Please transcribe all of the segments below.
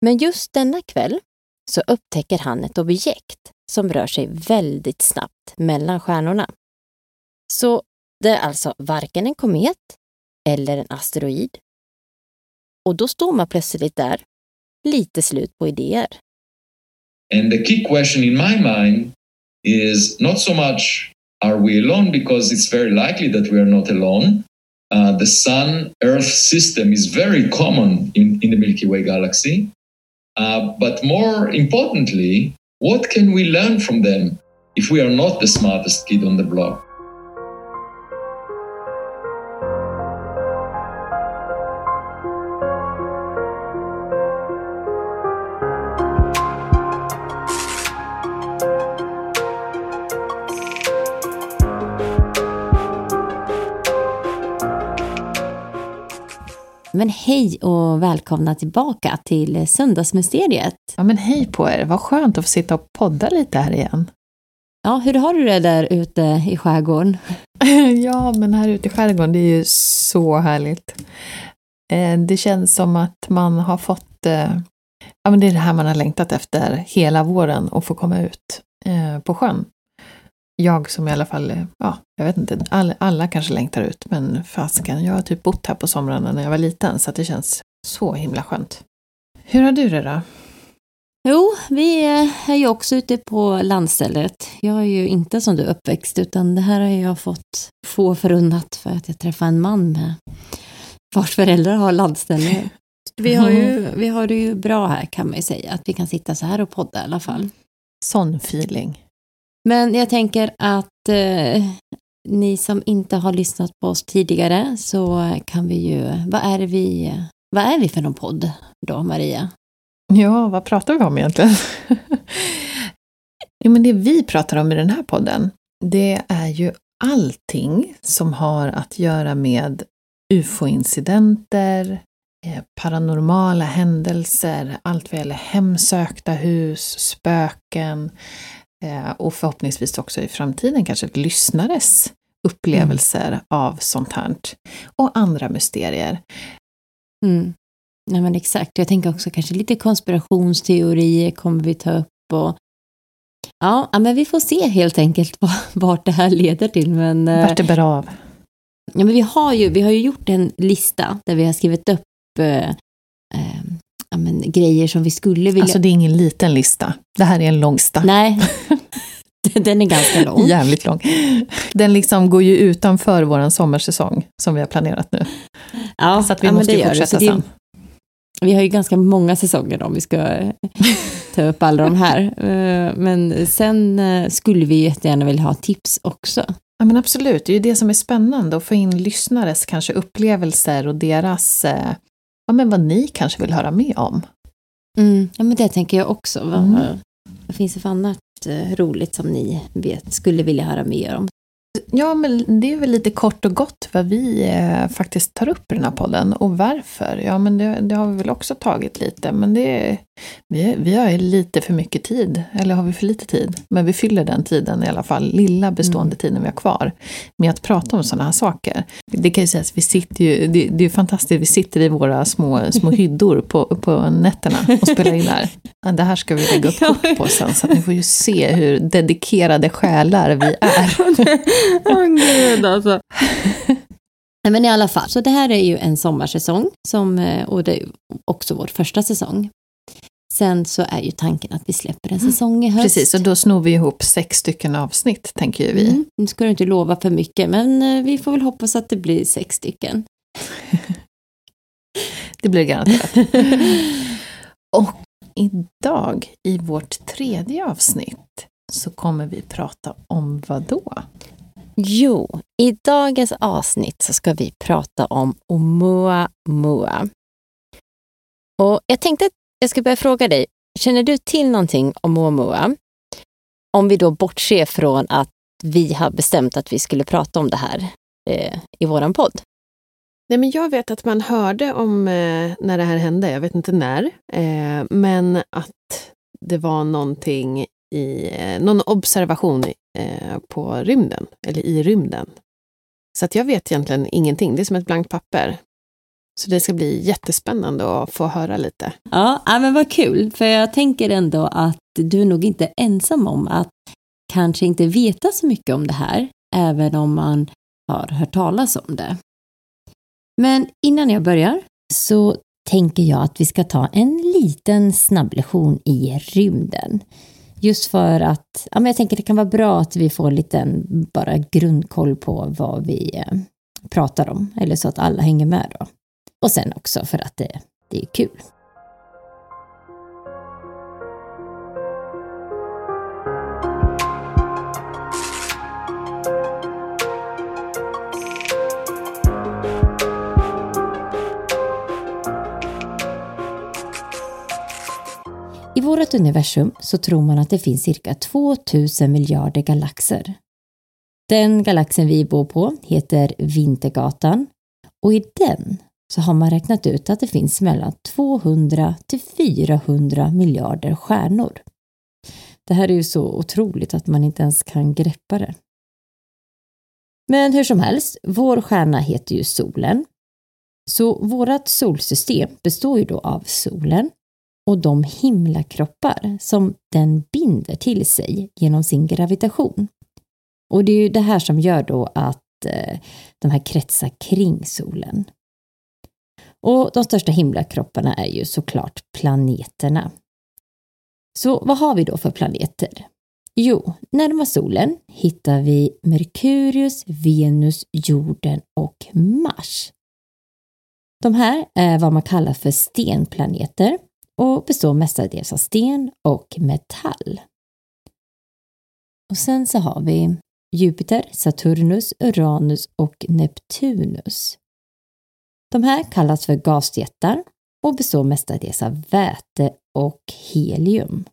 Men just denna kväll så upptäcker han ett objekt som rör sig väldigt snabbt mellan stjärnorna. Så det är alltså varken en komet eller en asteroid. Och då står man plötsligt där, lite slut på idéer. And the key question in my mind is not so much are we alone because it's very likely that we are not alone. Uh, the sun earth system is very common in, in the Milky Way galaxy. Uh, but more importantly, what can we learn from them if we are not the smartest kid on the block? Men hej och välkomna tillbaka till Söndagsmysteriet. Ja, men hej på er. Vad skönt att få sitta och podda lite här igen. Ja, hur har du det där ute i skärgården? ja, men här ute i skärgården, det är ju så härligt. Eh, det känns som att man har fått, eh, ja men det är det här man har längtat efter hela våren, att få komma ut eh, på sjön. Jag som i alla fall, ja, jag vet inte, alla, alla kanske längtar ut, men fasken, jag har typ bott här på somrarna när jag var liten, så att det känns så himla skönt. Hur har du det då? Jo, vi är ju också ute på landstället. Jag är ju inte som du uppväxt, utan det här har jag fått få förunnat för att jag träffade en man med vars föräldrar har landställe. Vi har, ju, vi har det ju bra här kan man ju säga, att vi kan sitta så här och podda i alla fall. Sån feeling. Men jag tänker att eh, ni som inte har lyssnat på oss tidigare så kan vi ju, vad är vi, vad är vi för någon podd då Maria? Ja, vad pratar vi om egentligen? Jo, men det vi pratar om i den här podden, det är ju allting som har att göra med ufo-incidenter, eh, paranormala händelser, allt vad gäller hemsökta hus, spöken och förhoppningsvis också i framtiden kanske lyssnares upplevelser mm. av sånt här och andra mysterier. Mm. Ja, men exakt. Jag tänker också kanske lite konspirationsteorier kommer vi ta upp och ja, men vi får se helt enkelt vart det här leder till. Men, eh, vart det bär av. Ja, men vi har ju, vi har ju gjort en lista där vi har skrivit upp eh, eh, ja, men, grejer som vi skulle vilja... Alltså det är ingen liten lista. Det här är en lång lista. Nej, den är ganska lång. Jävligt lång. Den liksom går ju utanför vår sommarsäsong som vi har planerat nu. Ja, så att vi ja, måste ju fortsätta sen. Vi har ju ganska många säsonger om vi ska ta upp alla de här. Eh, men sen eh, skulle vi jättegärna vilja ha tips också. Ja men absolut, det är ju det som är spännande att få in lyssnares kanske upplevelser och deras, eh, ja men vad ni kanske vill höra med om. Mm, ja men det tänker jag också. Mm. Vad, vad finns det för annat roligt som ni vet skulle vilja höra mer om? Ja, men det är väl lite kort och gott vad vi eh, faktiskt tar upp i den här podden och varför. Ja, men det, det har vi väl också tagit lite, men det, vi, vi har ju lite för mycket tid, eller har vi för lite tid? Men vi fyller den tiden i alla fall, lilla bestående mm. tiden vi har kvar, med att prata om sådana här saker. Det kan ju sägas, vi sitter ju, det, det är fantastiskt, vi sitter i våra små, små hyddor på, på nätterna och spelar in här. Det här ska vi lägga upp kort på sen, så att ni får ju se hur dedikerade själar vi är. Åh oh, gud alltså. men i alla fall, så det här är ju en sommarsäsong som, eh, och det är också vår första säsong. Sen så är ju tanken att vi släpper en säsong i höst. Precis, och då snor vi ihop sex stycken avsnitt, tänker ju vi. Mm, nu ska du inte lova för mycket, men eh, vi får väl hoppas att det blir sex stycken. det blir garanterat. och idag, i vårt tredje avsnitt, så kommer vi prata om vad då? Jo, i dagens avsnitt så ska vi prata om Oumuamua. Och jag tänkte att jag ska börja fråga dig, känner du till någonting om Oumuamua? Om vi då bortser från att vi har bestämt att vi skulle prata om det här eh, i våran podd. Nej, men jag vet att man hörde om eh, när det här hände, jag vet inte när, eh, men att det var någonting i eh, någon observation eh, på rymden, eller i rymden. Så att jag vet egentligen ingenting. Det är som ett blankt papper. Så det ska bli jättespännande att få höra lite. Ja, men vad kul, för jag tänker ändå att du är nog inte ensam om att kanske inte veta så mycket om det här, även om man har hört talas om det. Men innan jag börjar så tänker jag att vi ska ta en liten snabblektion i rymden. Just för att ja, men jag tänker det kan vara bra att vi får lite bara grundkoll på vad vi eh, pratar om, eller så att alla hänger med då. Och sen också för att det, det är kul. I vårt universum så tror man att det finns cirka 2000 miljarder galaxer. Den galaxen vi bor på heter Vintergatan och i den så har man räknat ut att det finns mellan 200 till 400 miljarder stjärnor. Det här är ju så otroligt att man inte ens kan greppa det. Men hur som helst, vår stjärna heter ju solen. Så vårt solsystem består ju då av solen, och de himlakroppar som den binder till sig genom sin gravitation. Och det är ju det här som gör då att eh, de här kretsar kring solen. Och de största himlakropparna är ju såklart planeterna. Så vad har vi då för planeter? Jo, närmast solen hittar vi Merkurius, Venus, jorden och Mars. De här är vad man kallar för stenplaneter och består mestadels av sten och metall. Och sen så har vi Jupiter, Saturnus, Uranus och Neptunus. De här kallas för gasjättar och består mestadels av väte och helium.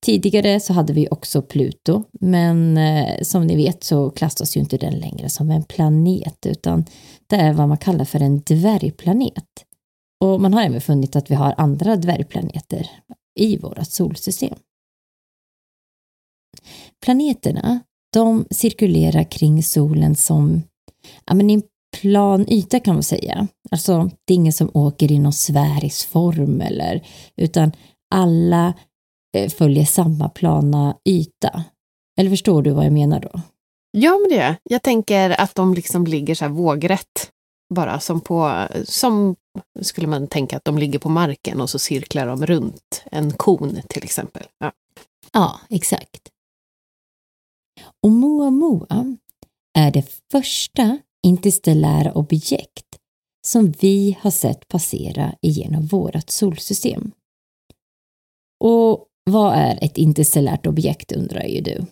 Tidigare så hade vi också Pluto, men eh, som ni vet så klassas ju inte den längre som en planet utan det är vad man kallar för en dvärgplanet. Och man har även funnit att vi har andra dvärgplaneter i vårt solsystem. Planeterna, de cirkulerar kring solen som ja, men i en plan yta kan man säga. Alltså, det är ingen som åker i någon sfärisk form eller, utan alla eh, följer samma plana yta. Eller förstår du vad jag menar då? Ja, men det Jag tänker att de liksom ligger så här vågrätt bara som på, som skulle man tänka att de ligger på marken och så cirklar de runt en kon till exempel. Ja, ja exakt. Och Moa är det första interstellära objekt som vi har sett passera igenom vårt solsystem. Och vad är ett interstellärt objekt undrar ju du?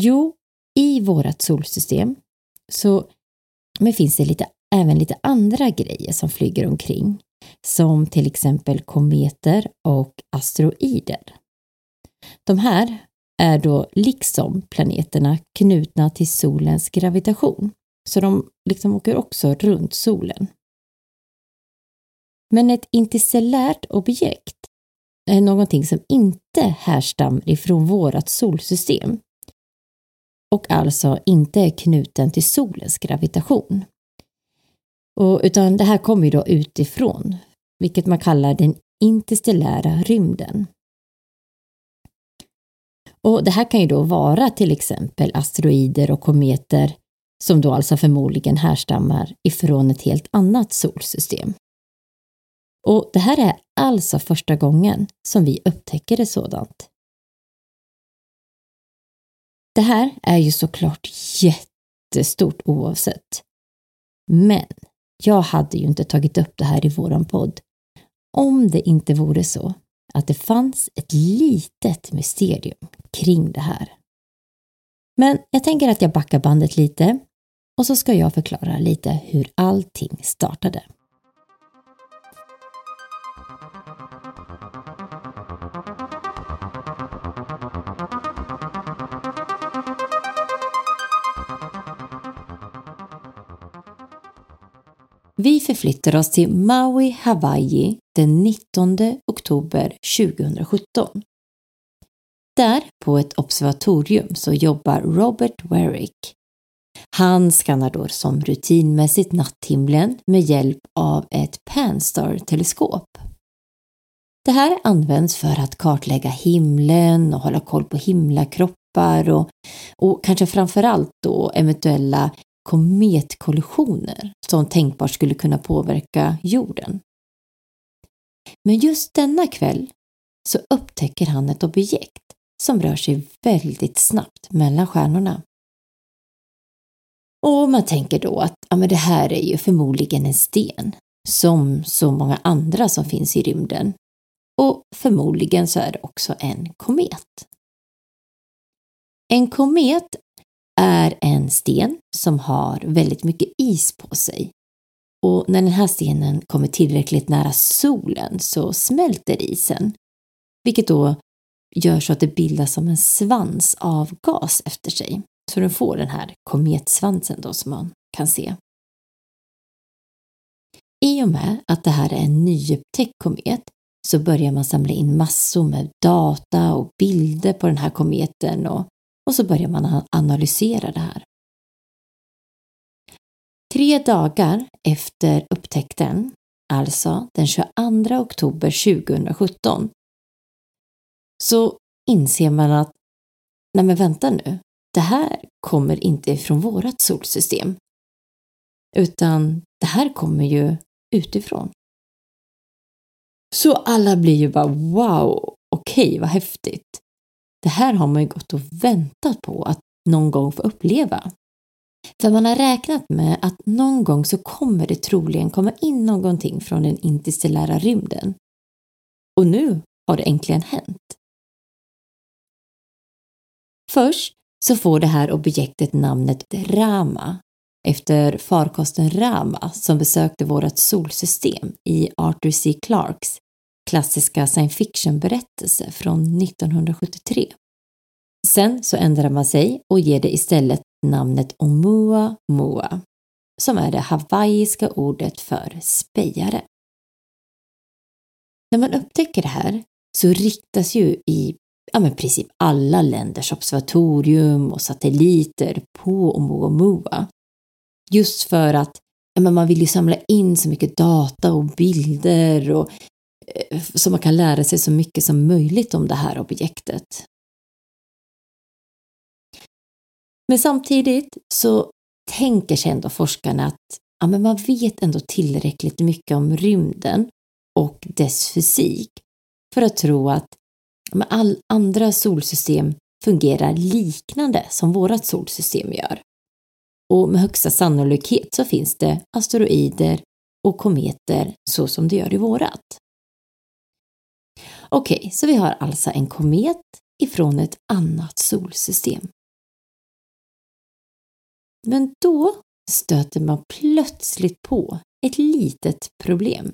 Jo, i vårt solsystem så men finns det lite, även lite andra grejer som flyger omkring, som till exempel kometer och asteroider. De här är då liksom planeterna knutna till solens gravitation, så de liksom åker också runt solen. Men ett interstellärt objekt är någonting som inte härstammar ifrån vårt solsystem och alltså inte är knuten till solens gravitation. Och, utan det här kommer ju då utifrån, vilket man kallar den interstellära rymden. Och Det här kan ju då vara till exempel asteroider och kometer som då alltså förmodligen härstammar ifrån ett helt annat solsystem. Och det här är alltså första gången som vi upptäcker ett sådant. Det här är ju såklart jättestort oavsett. Men jag hade ju inte tagit upp det här i våran podd om det inte vore så att det fanns ett litet mysterium kring det här. Men jag tänker att jag backar bandet lite och så ska jag förklara lite hur allting startade. Vi förflyttar oss till Maui, Hawaii den 19 oktober 2017. Där på ett observatorium så jobbar Robert Warwick. Han skannar då som rutinmässigt natthimlen med hjälp av ett Panstar-teleskop. Det här används för att kartlägga himlen och hålla koll på himlakroppar och, och kanske framförallt då eventuella kometkollisioner som tänkbart skulle kunna påverka jorden. Men just denna kväll så upptäcker han ett objekt som rör sig väldigt snabbt mellan stjärnorna. Och man tänker då att ja, men det här är ju förmodligen en sten, som så många andra som finns i rymden. Och förmodligen så är det också en komet. En komet är en sten som har väldigt mycket is på sig. Och när den här stenen kommer tillräckligt nära solen så smälter isen, vilket då gör så att det bildas som en svans av gas efter sig. Så den får den här kometsvansen då som man kan se. I och med att det här är en nyupptäckt komet så börjar man samla in massor med data och bilder på den här kometen och och så börjar man analysera det här. Tre dagar efter upptäckten, alltså den 22 oktober 2017, så inser man att nej men vänta nu, det här kommer inte ifrån vårt solsystem. Utan det här kommer ju utifrån. Så alla blir ju bara wow, okej, okay, vad häftigt. Det här har man ju gått och väntat på att någon gång få uppleva. För man har räknat med att någon gång så kommer det troligen komma in någonting från den interstellära rymden. Och nu har det äntligen hänt. Först så får det här objektet namnet Rama efter farkosten Rama som besökte vårt solsystem i Arthur C. Clarks klassiska science fiction-berättelse från 1973. Sen så ändrar man sig och ger det istället namnet Oumuamua, som är det hawaiiska ordet för spejare. När man upptäcker det här så riktas ju i ja, men princip alla länders observatorium och satelliter på Oumuamua. Just för att ja, men man vill ju samla in så mycket data och bilder och Eh, så man kan lära sig så mycket som möjligt om det här objektet. Men samtidigt så tänker sig ändå forskarna att ja, men man vet ändå tillräckligt mycket om rymden och dess fysik för att tro att ja, all andra solsystem fungerar liknande som vårt solsystem gör. Och med högsta sannolikhet så finns det asteroider och kometer så som det gör i vårat. Okej, okay, så vi har alltså en komet ifrån ett annat solsystem. Men då stöter man plötsligt på ett litet problem.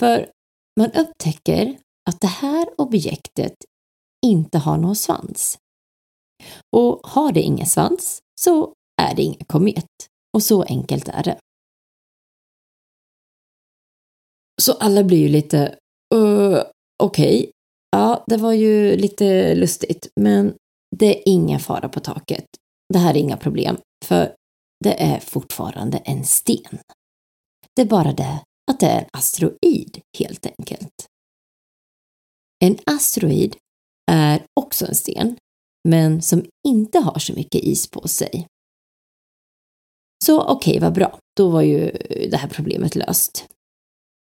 För man upptäcker att det här objektet inte har någon svans. Och har det ingen svans så är det ingen komet. Och så enkelt är det. Så alla blir ju lite, okej, okay. ja, det var ju lite lustigt, men det är ingen fara på taket. Det här är inga problem, för det är fortfarande en sten. Det är bara det att det är en asteroid helt enkelt. En asteroid är också en sten, men som inte har så mycket is på sig. Så okej, okay, vad bra. Då var ju det här problemet löst.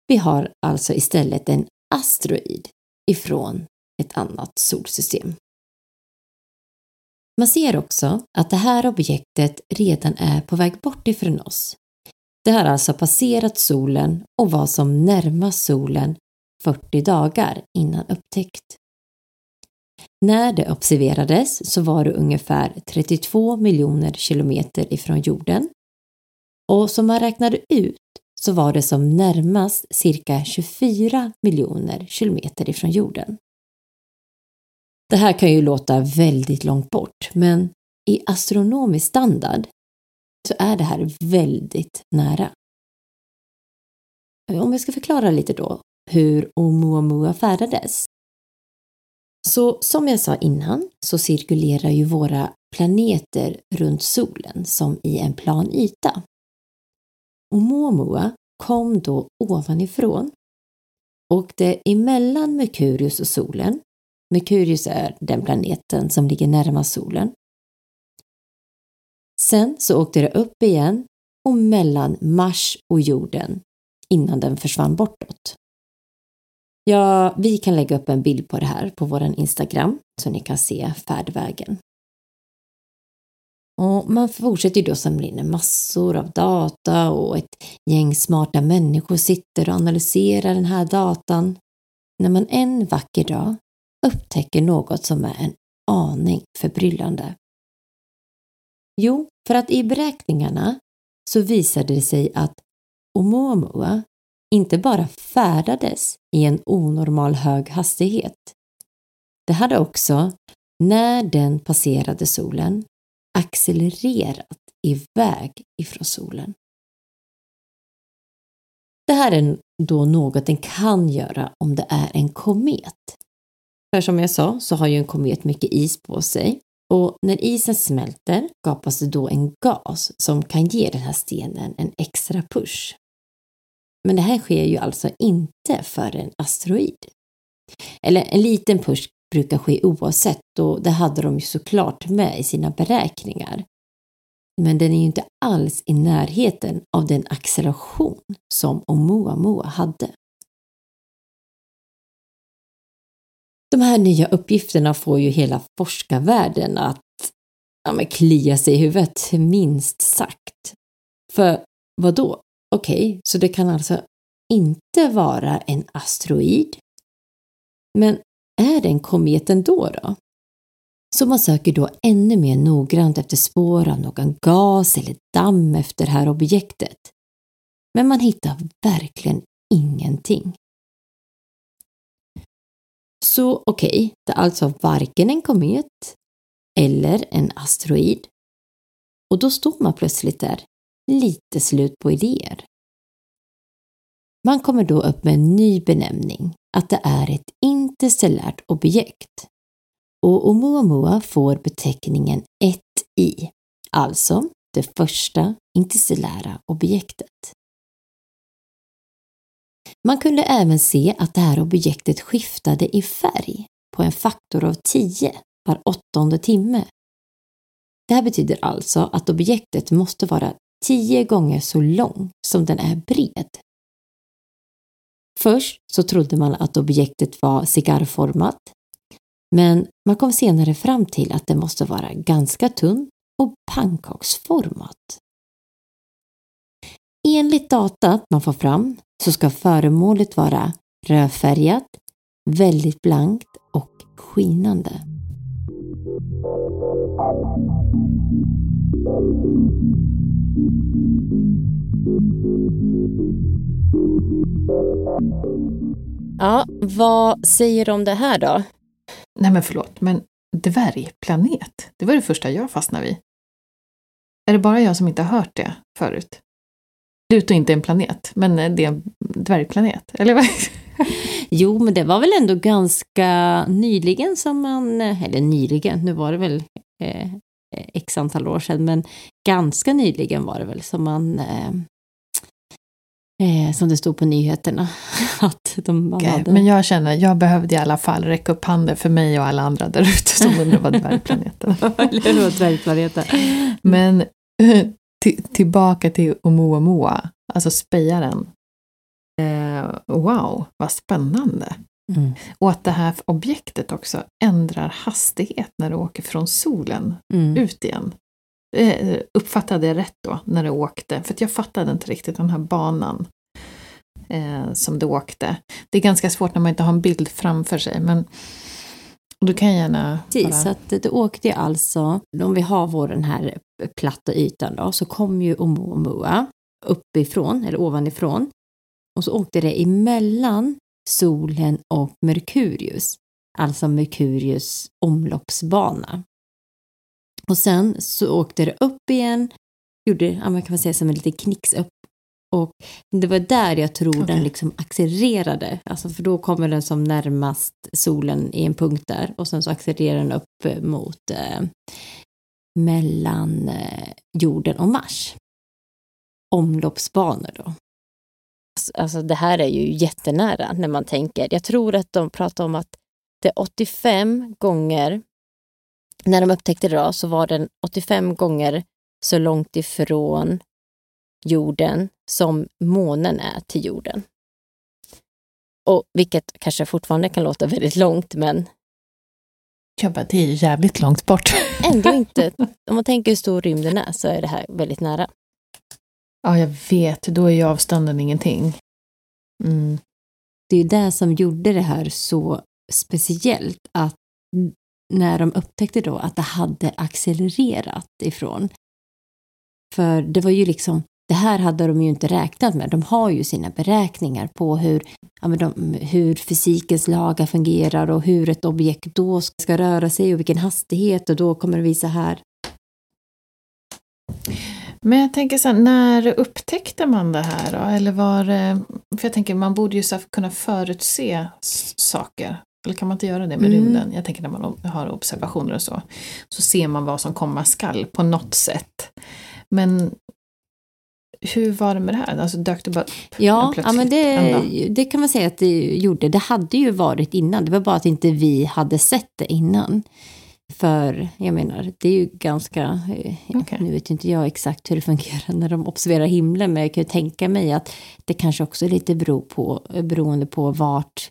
Vi har alltså istället en asteroid ifrån ett annat solsystem. Man ser också att det här objektet redan är på väg bort ifrån oss. Det har alltså passerat solen och var som närmast solen 40 dagar innan upptäckt. När det observerades så var det ungefär 32 miljoner kilometer ifrån jorden och som man räknade ut så var det som närmast cirka 24 miljoner kilometer ifrån jorden. Det här kan ju låta väldigt långt bort, men i astronomisk standard så är det här väldigt nära. Om jag ska förklara lite då hur Oumuamua färdades. Så som jag sa innan så cirkulerar ju våra planeter runt solen som i en plan yta. Momoa kom då ovanifrån och det emellan Merkurius och solen Merkurius är den planeten som ligger närmast solen. Sen så åkte det upp igen och mellan Mars och jorden innan den försvann bortåt. Ja, vi kan lägga upp en bild på det här på vår Instagram så ni kan se färdvägen. Och man fortsätter då samla in massor av data och ett gäng smarta människor sitter och analyserar den här datan. När man en vacker dag upptäcker något som är en aning förbryllande. Jo, för att i beräkningarna så visade det sig att Oumuamua inte bara färdades i en onormal hög hastighet. Det hade också, när den passerade solen, accelererat iväg ifrån solen. Det här är då något den kan göra om det är en komet. För som jag sa så har ju en komet mycket is på sig och när isen smälter skapas det då en gas som kan ge den här stenen en extra push. Men det här sker ju alltså inte för en asteroid. Eller en liten push brukar ske oavsett och det hade de ju såklart med i sina beräkningar. Men den är ju inte alls i närheten av den acceleration som Oumuamua hade. De här nya uppgifterna får ju hela forskarvärlden att ja, men klia sig i huvudet, minst sagt. För vad då? Okej, okay, så det kan alltså inte vara en asteroid. Men är det en komet ändå då? Så man söker då ännu mer noggrant efter spår av någon gas eller damm efter det här objektet. Men man hittar verkligen ingenting. Så okej, okay, det är alltså varken en komet eller en asteroid. Och då står man plötsligt där, lite slut på idéer. Man kommer då upp med en ny benämning, att det är ett interstellärt objekt. Och Oumuamua får beteckningen 1I, alltså det första interstellära objektet. Man kunde även se att det här objektet skiftade i färg på en faktor av 10 var åttonde timme. Det här betyder alltså att objektet måste vara 10 gånger så lång som den är bred. Först så trodde man att objektet var cigarrformat, men man kom senare fram till att det måste vara ganska tunn och pannkaksformat. Enligt datat man får fram så ska föremålet vara rödfärgat, väldigt blankt och skinande. Ja, vad säger du om det här då? Nej men förlåt, men dvärgplanet, det var det första jag fastnade vid. Är det bara jag som inte har hört det förut? Pluto är inte en planet, men det är en dvärgplanet, eller vad? Jo, men det var väl ändå ganska nyligen som man, eller nyligen, nu var det väl eh, x antal år sedan, men ganska nyligen var det väl som man eh, eh, som det stod på nyheterna. att de okay, hade... Men jag känner, jag behövde i alla fall räcka upp handen för mig och alla andra där ute som undrar vad dvärgplaneten Eller dvärgplaneten. Men tillbaka till Oumuamua, alltså spejaren. Eh, wow, vad spännande! Mm. Och att det här objektet också ändrar hastighet när det åker från solen mm. ut igen. Eh, uppfattade jag rätt då när det åkte? För jag fattade inte riktigt den här banan eh, som det åkte. Det är ganska svårt när man inte har en bild framför sig men du kan gärna... Precis, bara... så att det åkte alltså, om vi har vår den här platta ytan då, så kom ju Oumuamua uppifrån, eller ovanifrån. Och så åkte det emellan solen och Merkurius, alltså Merkurius omloppsbana. Och sen så åkte det upp igen, gjorde, ja, man kan säga som en liten knix upp och det var där jag tror okay. den liksom accelererade. Alltså för då kommer den som närmast solen i en punkt där och sen så accelererar den upp mot eh, mellan eh, jorden och Mars. Omloppsbanor då. Alltså det här är ju jättenära när man tänker. Jag tror att de pratar om att det är 85 gånger, när de upptäckte det då, så var den 85 gånger så långt ifrån jorden som månen är till jorden. Och vilket kanske fortfarande kan låta väldigt långt, men jag bara, det är jävligt långt bort. Ändå inte. Om man tänker hur stor rymden är så är det här väldigt nära. Ja, jag vet. Då är ju avstånden ingenting. Mm. Det är det som gjorde det här så speciellt, att när de upptäckte då att det hade accelererat ifrån. För det var ju liksom det här hade de ju inte räknat med. De har ju sina beräkningar på hur, ja, de, hur fysikens lagar fungerar och hur ett objekt då ska röra sig och vilken hastighet och då kommer det visa här. Men jag tänker så här, när upptäckte man det här då? Eller var För jag tänker, man borde ju så kunna förutse saker. Eller kan man inte göra det med mm. rymden? Jag tänker när man har observationer och så. Så ser man vad som komma skall på något sätt. Men hur var det med det här? Alltså dök det bara upp Ja, ja men det, det kan man säga att det gjorde. Det hade ju varit innan. Det var bara att inte vi hade sett det innan. För jag menar, det är ju ganska, eh, okay. nu vet inte jag exakt hur det fungerar när de observerar himlen, men jag kan ju tänka mig att det kanske också lite beror på, beroende på vart,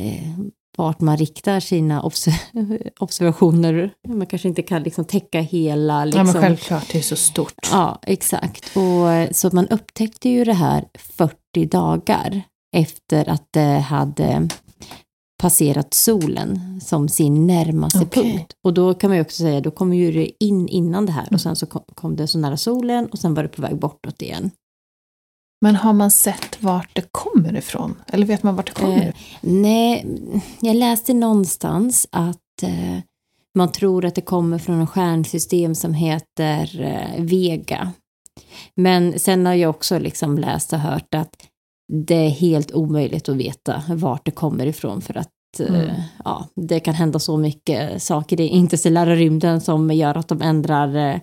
eh, vart man riktar sina obs observationer. Man kanske inte kan liksom täcka hela... Liksom. Ja, men liksom- självklart, det är så stort. Ja, exakt. Och, så man upptäckte ju det här 40 dagar efter att det hade passerat solen som sin närmaste okay. punkt. Och då kan man ju också säga, då kommer ju det in innan det här och sen så kom det så nära solen och sen var det på väg bortåt igen. Men har man sett vart det kommer ifrån? Eller vet man vart det kommer eh, Nej, jag läste någonstans att eh, man tror att det kommer från en stjärnsystem som heter eh, Vega. Men sen har jag också liksom läst och hört att det är helt omöjligt att veta vart det kommer ifrån för att eh, mm. ja, det kan hända så mycket saker i interstellära rymden som gör att de ändrar eh,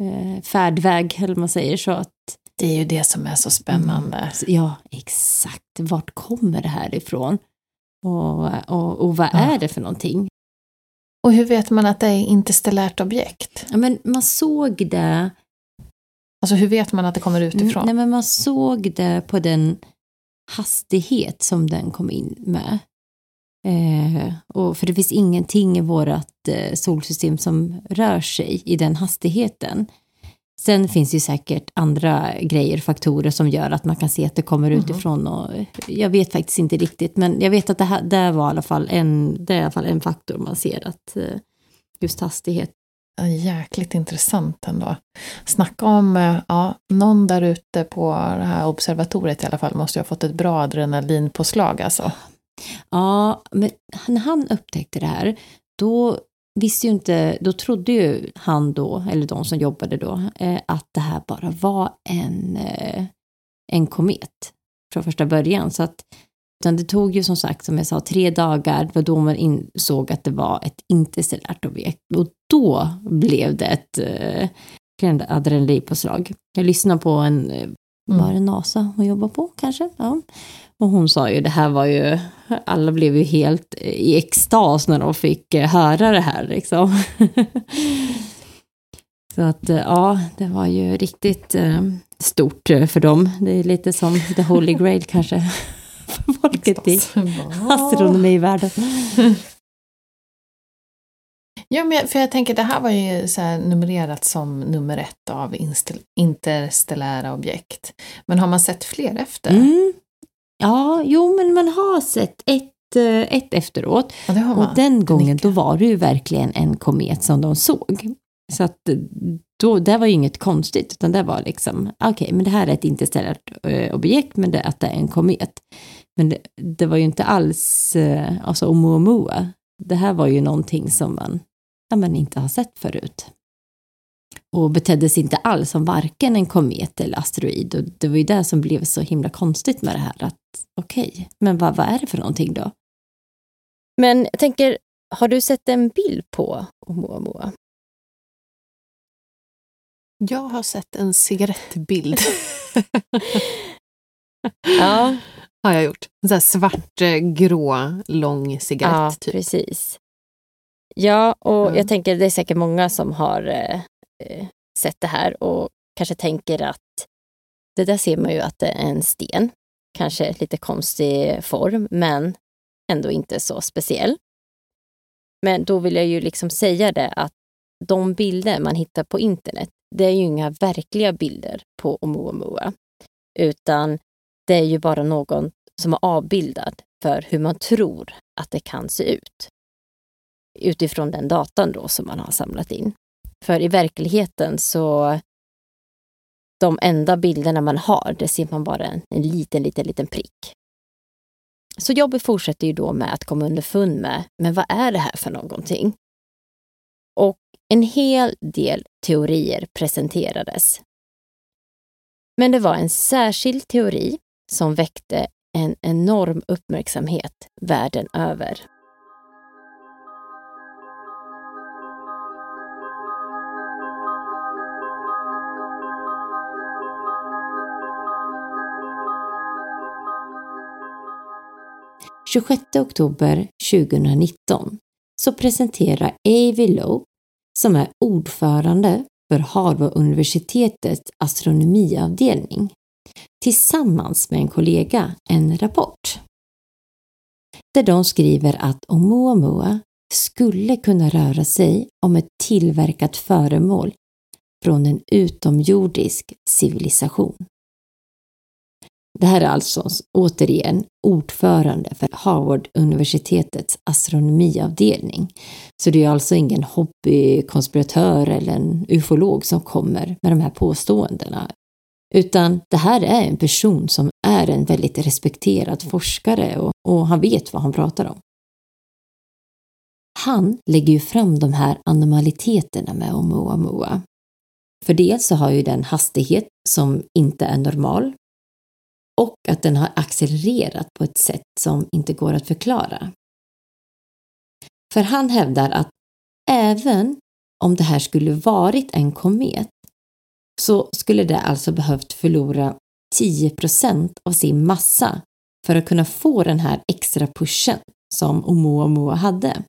eh färdväg, eller man säger så att det är ju det som är så spännande. Mm. Ja, exakt. Vart kommer det här ifrån? Och, och, och vad ja. är det för någonting? Och hur vet man att det är interstellärt objekt? Ja, men man såg det... Alltså hur vet man att det kommer utifrån? Mm, nej, men man såg det på den hastighet som den kom in med. Eh, och för det finns ingenting i vårt eh, solsystem som rör sig i den hastigheten. Sen finns det ju säkert andra grejer, faktorer som gör att man kan se att det kommer mm. utifrån. Och jag vet faktiskt inte riktigt, men jag vet att det, här, det var i alla fall en, det är i alla fall en faktor man ser, att eh, just hastighet. Jäkligt intressant ändå. Snacka om, eh, ja, någon där ute på det här observatoriet i alla fall måste ju ha fått ett bra adrenalinpåslag alltså. Ja, men när han upptäckte det här, då visste ju inte, då trodde ju han då, eller de som jobbade då, eh, att det här bara var en, eh, en komet från första början. Så att, utan det tog ju som sagt, som jag sa, tre dagar, det var då man insåg att det var ett interstellärt objekt. Och då blev det ett eh, adrenalinpåslag. Jag lyssnade på en, Mm. var det NASA hon jobbar på kanske? Ja. Och hon sa ju, det här var ju, alla blev ju helt i extas när de fick eh, höra det här liksom. Så att eh, ja, det var ju riktigt eh, stort eh, för dem. Det är lite som the holy grail kanske. För folket i astronomivärlden. Ja, men för jag tänker det här var ju så numrerat som nummer ett av interstellära objekt. Men har man sett fler efter? Mm. Ja, jo men man har sett ett, eh, ett efteråt. Ja. Och den gången då var det ju verkligen en komet som de såg. Så att eh, då, det var ju inget konstigt, utan det var liksom, okej, men det här är ett interstellärt eh, objekt, men det, att det är en komet. Men det, det var ju inte alls, alltså Oumuamua, det här var ju någonting som man, ja, man inte har sett förut. Och betedde sig inte alls som varken en komet eller asteroid. Och det var ju det som blev så himla konstigt med det här, att okej, men vad, vad är det för någonting då? Men jag tänker, har du sett en bild på Oumuamua? Jag har sett en cigarettbild. Ja, har jag gjort. En sån här svart, eh, lång cigarett ja typ. precis. Ja, och Mm. jag tänker det är säkert många som har eh, eh, sett det här och kanske tänker att det där ser man ju att det är en sten. Kanske lite konstig form, men ändå inte så speciell. Men då vill jag ju liksom säga det att de bilder man hittar på internet, det är ju inga verkliga bilder på Oumuamua, utan det är ju bara någon som är avbildad för hur man tror att det kan se ut. Utifrån den datan då som man har samlat in. För i verkligheten så de enda bilderna man har, det ser man bara en, en liten, liten, liten prick. Så jobbet fortsätter ju då med att komma underfund med, men vad är det här för någonting? Och en hel del teorier presenterades. Men det var en särskild teori som väckte en enorm uppmärksamhet världen över. –26 oktober 2019 så presenterar Avi Lowe, som är ordförande för Harvard-universitetets astronomiavdelning, tillsammans med en kollega en rapport. Där de skriver att Oumuamua skulle kunna röra sig om ett tillverkat föremål från en utomjordisk civilisation. Det här är alltså återigen ordförande för Harvard-universitetets astronomiavdelning. Så det är alltså ingen hobbykonspiratör eller en ufolog som kommer med de här påståendena. Utan det här är en person som är en väldigt respekterad forskare och, och han vet vad han pratar om. Han lägger ju fram de här anomaliteterna med Oumuamua. För dels så har ju den hastighet som inte är normal och att den har accelererat på ett sätt som inte går att förklara. För han hävdar att även om det här skulle varit en komet så skulle det alltså behövt förlora 10% av sin massa för att kunna få den här extra pushen som Oumuamua hade.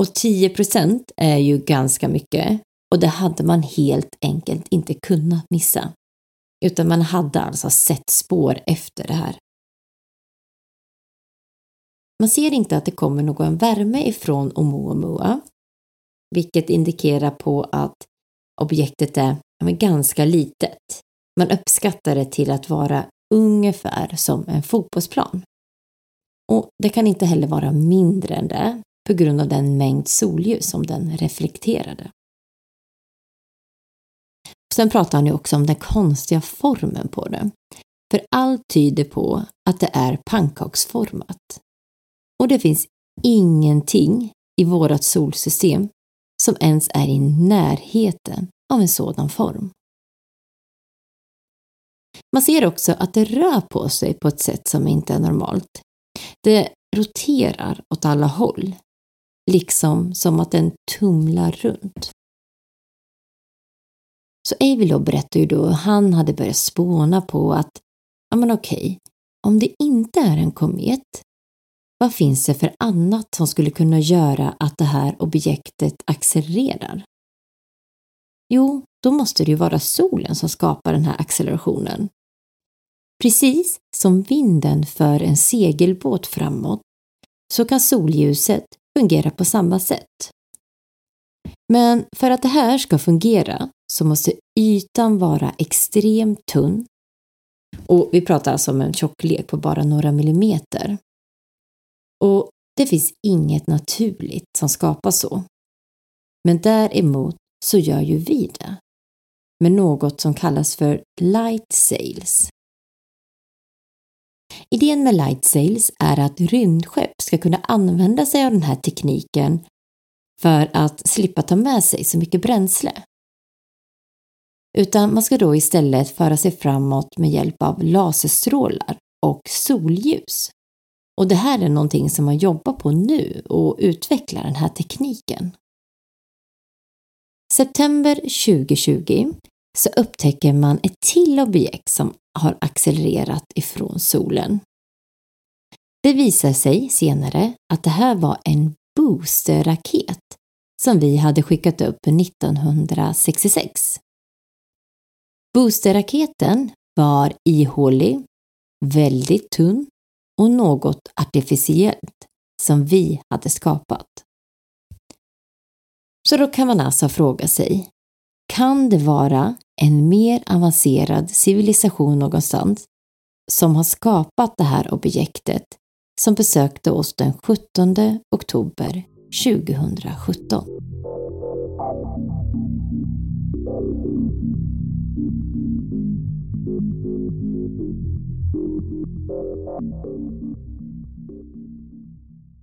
Och 10% är ju ganska mycket och det hade man helt enkelt inte kunnat missa. Utan man hade alltså sett spår efter det här. Man ser inte att det kommer någon värme ifrån Oumuamua, vilket indikerar på att objektet är men ganska litet. Man uppskattar det till att vara ungefär som en fotbollsplan. Och det kan inte heller vara mindre än det på grund av den mängd solljus som den reflekterade. Sen pratar han ju också om den konstiga formen på det. För allt tyder på att det är pannkaksformat. Och det finns ingenting i vårt solsystem som ens är i närheten av en sådan form. Man ser också att det rör på sig på ett sätt som inte är normalt. Det roterar åt alla håll, liksom som att den tumlar runt. Så Avi berättar ju då hur han hade börjat spåna på att, ja men okej, om det inte är en komet, vad finns det för annat som skulle kunna göra att det här objektet accelererar? Jo, då måste det ju vara solen som skapar den här accelerationen. Precis som vinden för en segelbåt framåt så kan solljuset fungera på samma sätt. Men för att det här ska fungera så måste ytan vara extremt tunn och vi pratar alltså om en tjocklek på bara några millimeter. Och det finns inget naturligt som skapar så. Men däremot så gör ju vi det med något som kallas för light sails. Idén med light sails är att rymdskepp ska kunna använda sig av den här tekniken för att slippa ta med sig så mycket bränsle. Utan man ska då istället föra sig framåt med hjälp av laserstrålar och solljus. Och det här är någonting som man jobbar på nu och utvecklar den här tekniken. September 2020 så upptäcker man ett till objekt som har accelererat ifrån solen. Det visar sig senare att det här var en boosterraket som vi hade skickat upp 1966. Boosterraketen var ihålig, väldigt tunn och något artificiellt som vi hade skapat. Så då kan man alltså fråga sig, kan det vara en mer avancerad civilisation någonstans som har skapat det här objektet som besökte oss den 17 oktober 2017?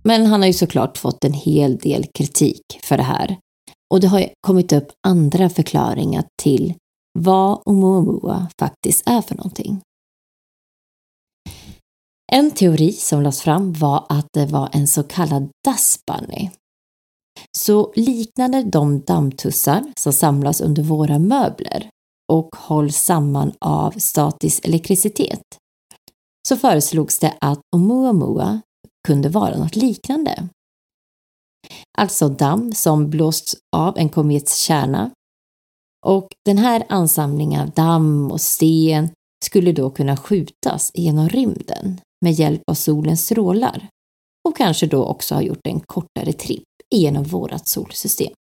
Men han har ju såklart fått en hel del kritik för det här. Och det har kommit upp andra förklaringar till vad Oumuamua faktiskt är för någonting. En teori som lades fram var att det var en så kallad dust bunny. Så liknande de dammtussar som samlas under våra möbler och hålls samman av statisk elektricitet så föreslogs det att Oumuamua kunde vara något liknande. Alltså damm som blåsts av en komets kärna. Och den här ansamlingen av damm och sten skulle då kunna skjutas genom rymden med hjälp av solens strålar och kanske då också ha gjort en kortare tripp genom vårt solsystem.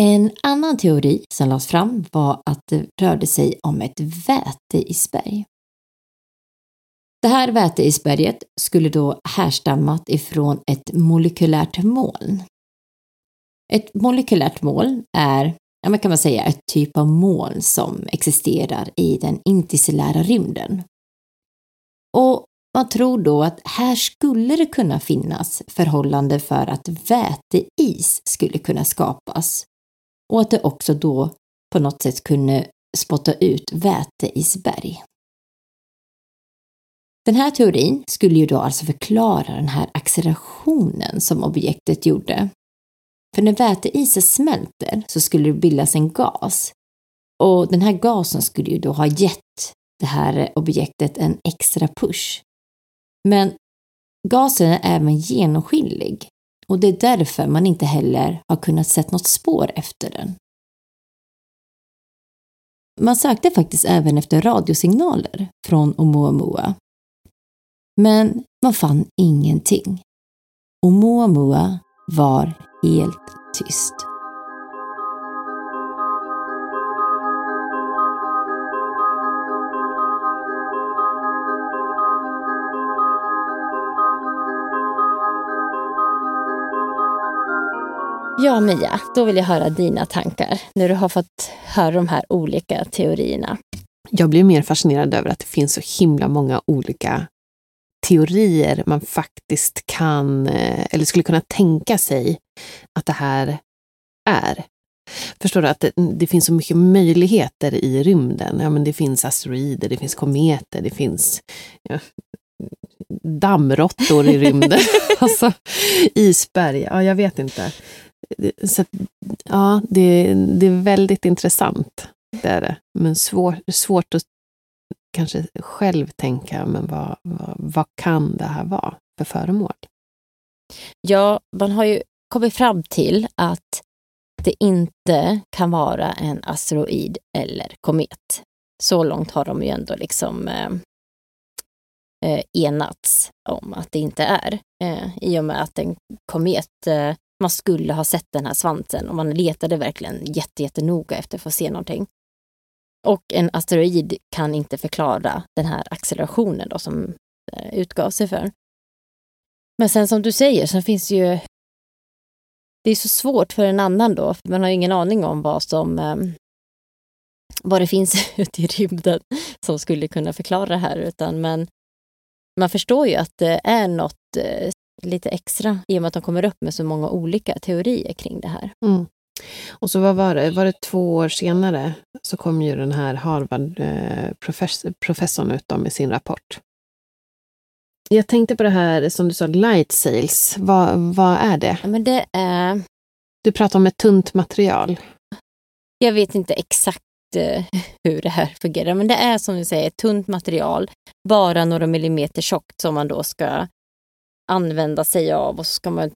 En annan teori som lades fram var att det rörde sig om ett väteisberg. Det här väteisberget skulle då härstammat ifrån ett molekylärt moln. Ett molekylärt moln är, ja, man kan man säga, ett typ av moln som existerar i den interstellära rymden. Och man tror då att här skulle det kunna finnas förhållande för att väteis skulle kunna skapas och att det också då på något sätt kunde spotta ut väteisberg. Den här teorin skulle ju då alltså förklara den här accelerationen som objektet gjorde. För när väteisen smälter så skulle det bildas en gas och den här gasen skulle ju då ha gett det här objektet en extra push. Men gasen är även genomskinlig och det är därför man inte heller har kunnat se något spår efter den. Man sökte faktiskt även efter radiosignaler från Oumuamua men man fann ingenting. Oumuamua var helt tyst. Ja, Mia, då vill jag höra dina tankar när du har fått höra de här olika teorierna. jag blir mer fascinerad över att det finns så himla många olika teorier man faktiskt kan, eh, eller skulle kunna tänka sig att det här är. Förstår du att det, det, finns så mycket möjligheter i rymden? Ja, men det finns asteroider, det finns kometer, det finns ja, dammråttor i rymden. alltså, isberg, ja jag vet inte. Så, ja, det, det är väldigt intressant. Det är det. Men svår, svårt att kanske själv tänka, men vad, vad, vad kan det här vara för föremål? Ja, man har ju kommit fram till att det inte kan vara en asteroid eller komet. Så långt har de ju ändå liksom eh, eh, enats om att det inte är. Eh, I och med att en komet, eh, man skulle ha sett den här svansen och man letade verkligen jättenoga efter att få se någonting. Och en asteroid kan inte förklara den här accelerationen då som eh, utgav sig för. Men sen som du säger så finns det ju det är så svårt för en annan då, för man har ingen aning om vad som ehm, vad det finns ute i rymden som skulle kunna förklara det här, utan men man förstår ju att det är något eh, lite extra i och med att de kommer upp med så många olika teorier kring det här. Mm. Och så vad var det, var det två år senare så kom ju den här Harvard-professorn eh, ut med sin rapport. Jag tänkte på det här som du sa, light sails. Vad, vad är det? Ja, men det är... Du pratar om ett tunt material. Jag vet inte exakt eh, hur det här fungerar, men det är som du säger ett tunt material, bara några millimeter tjockt som man då ska använda sig av och så ska man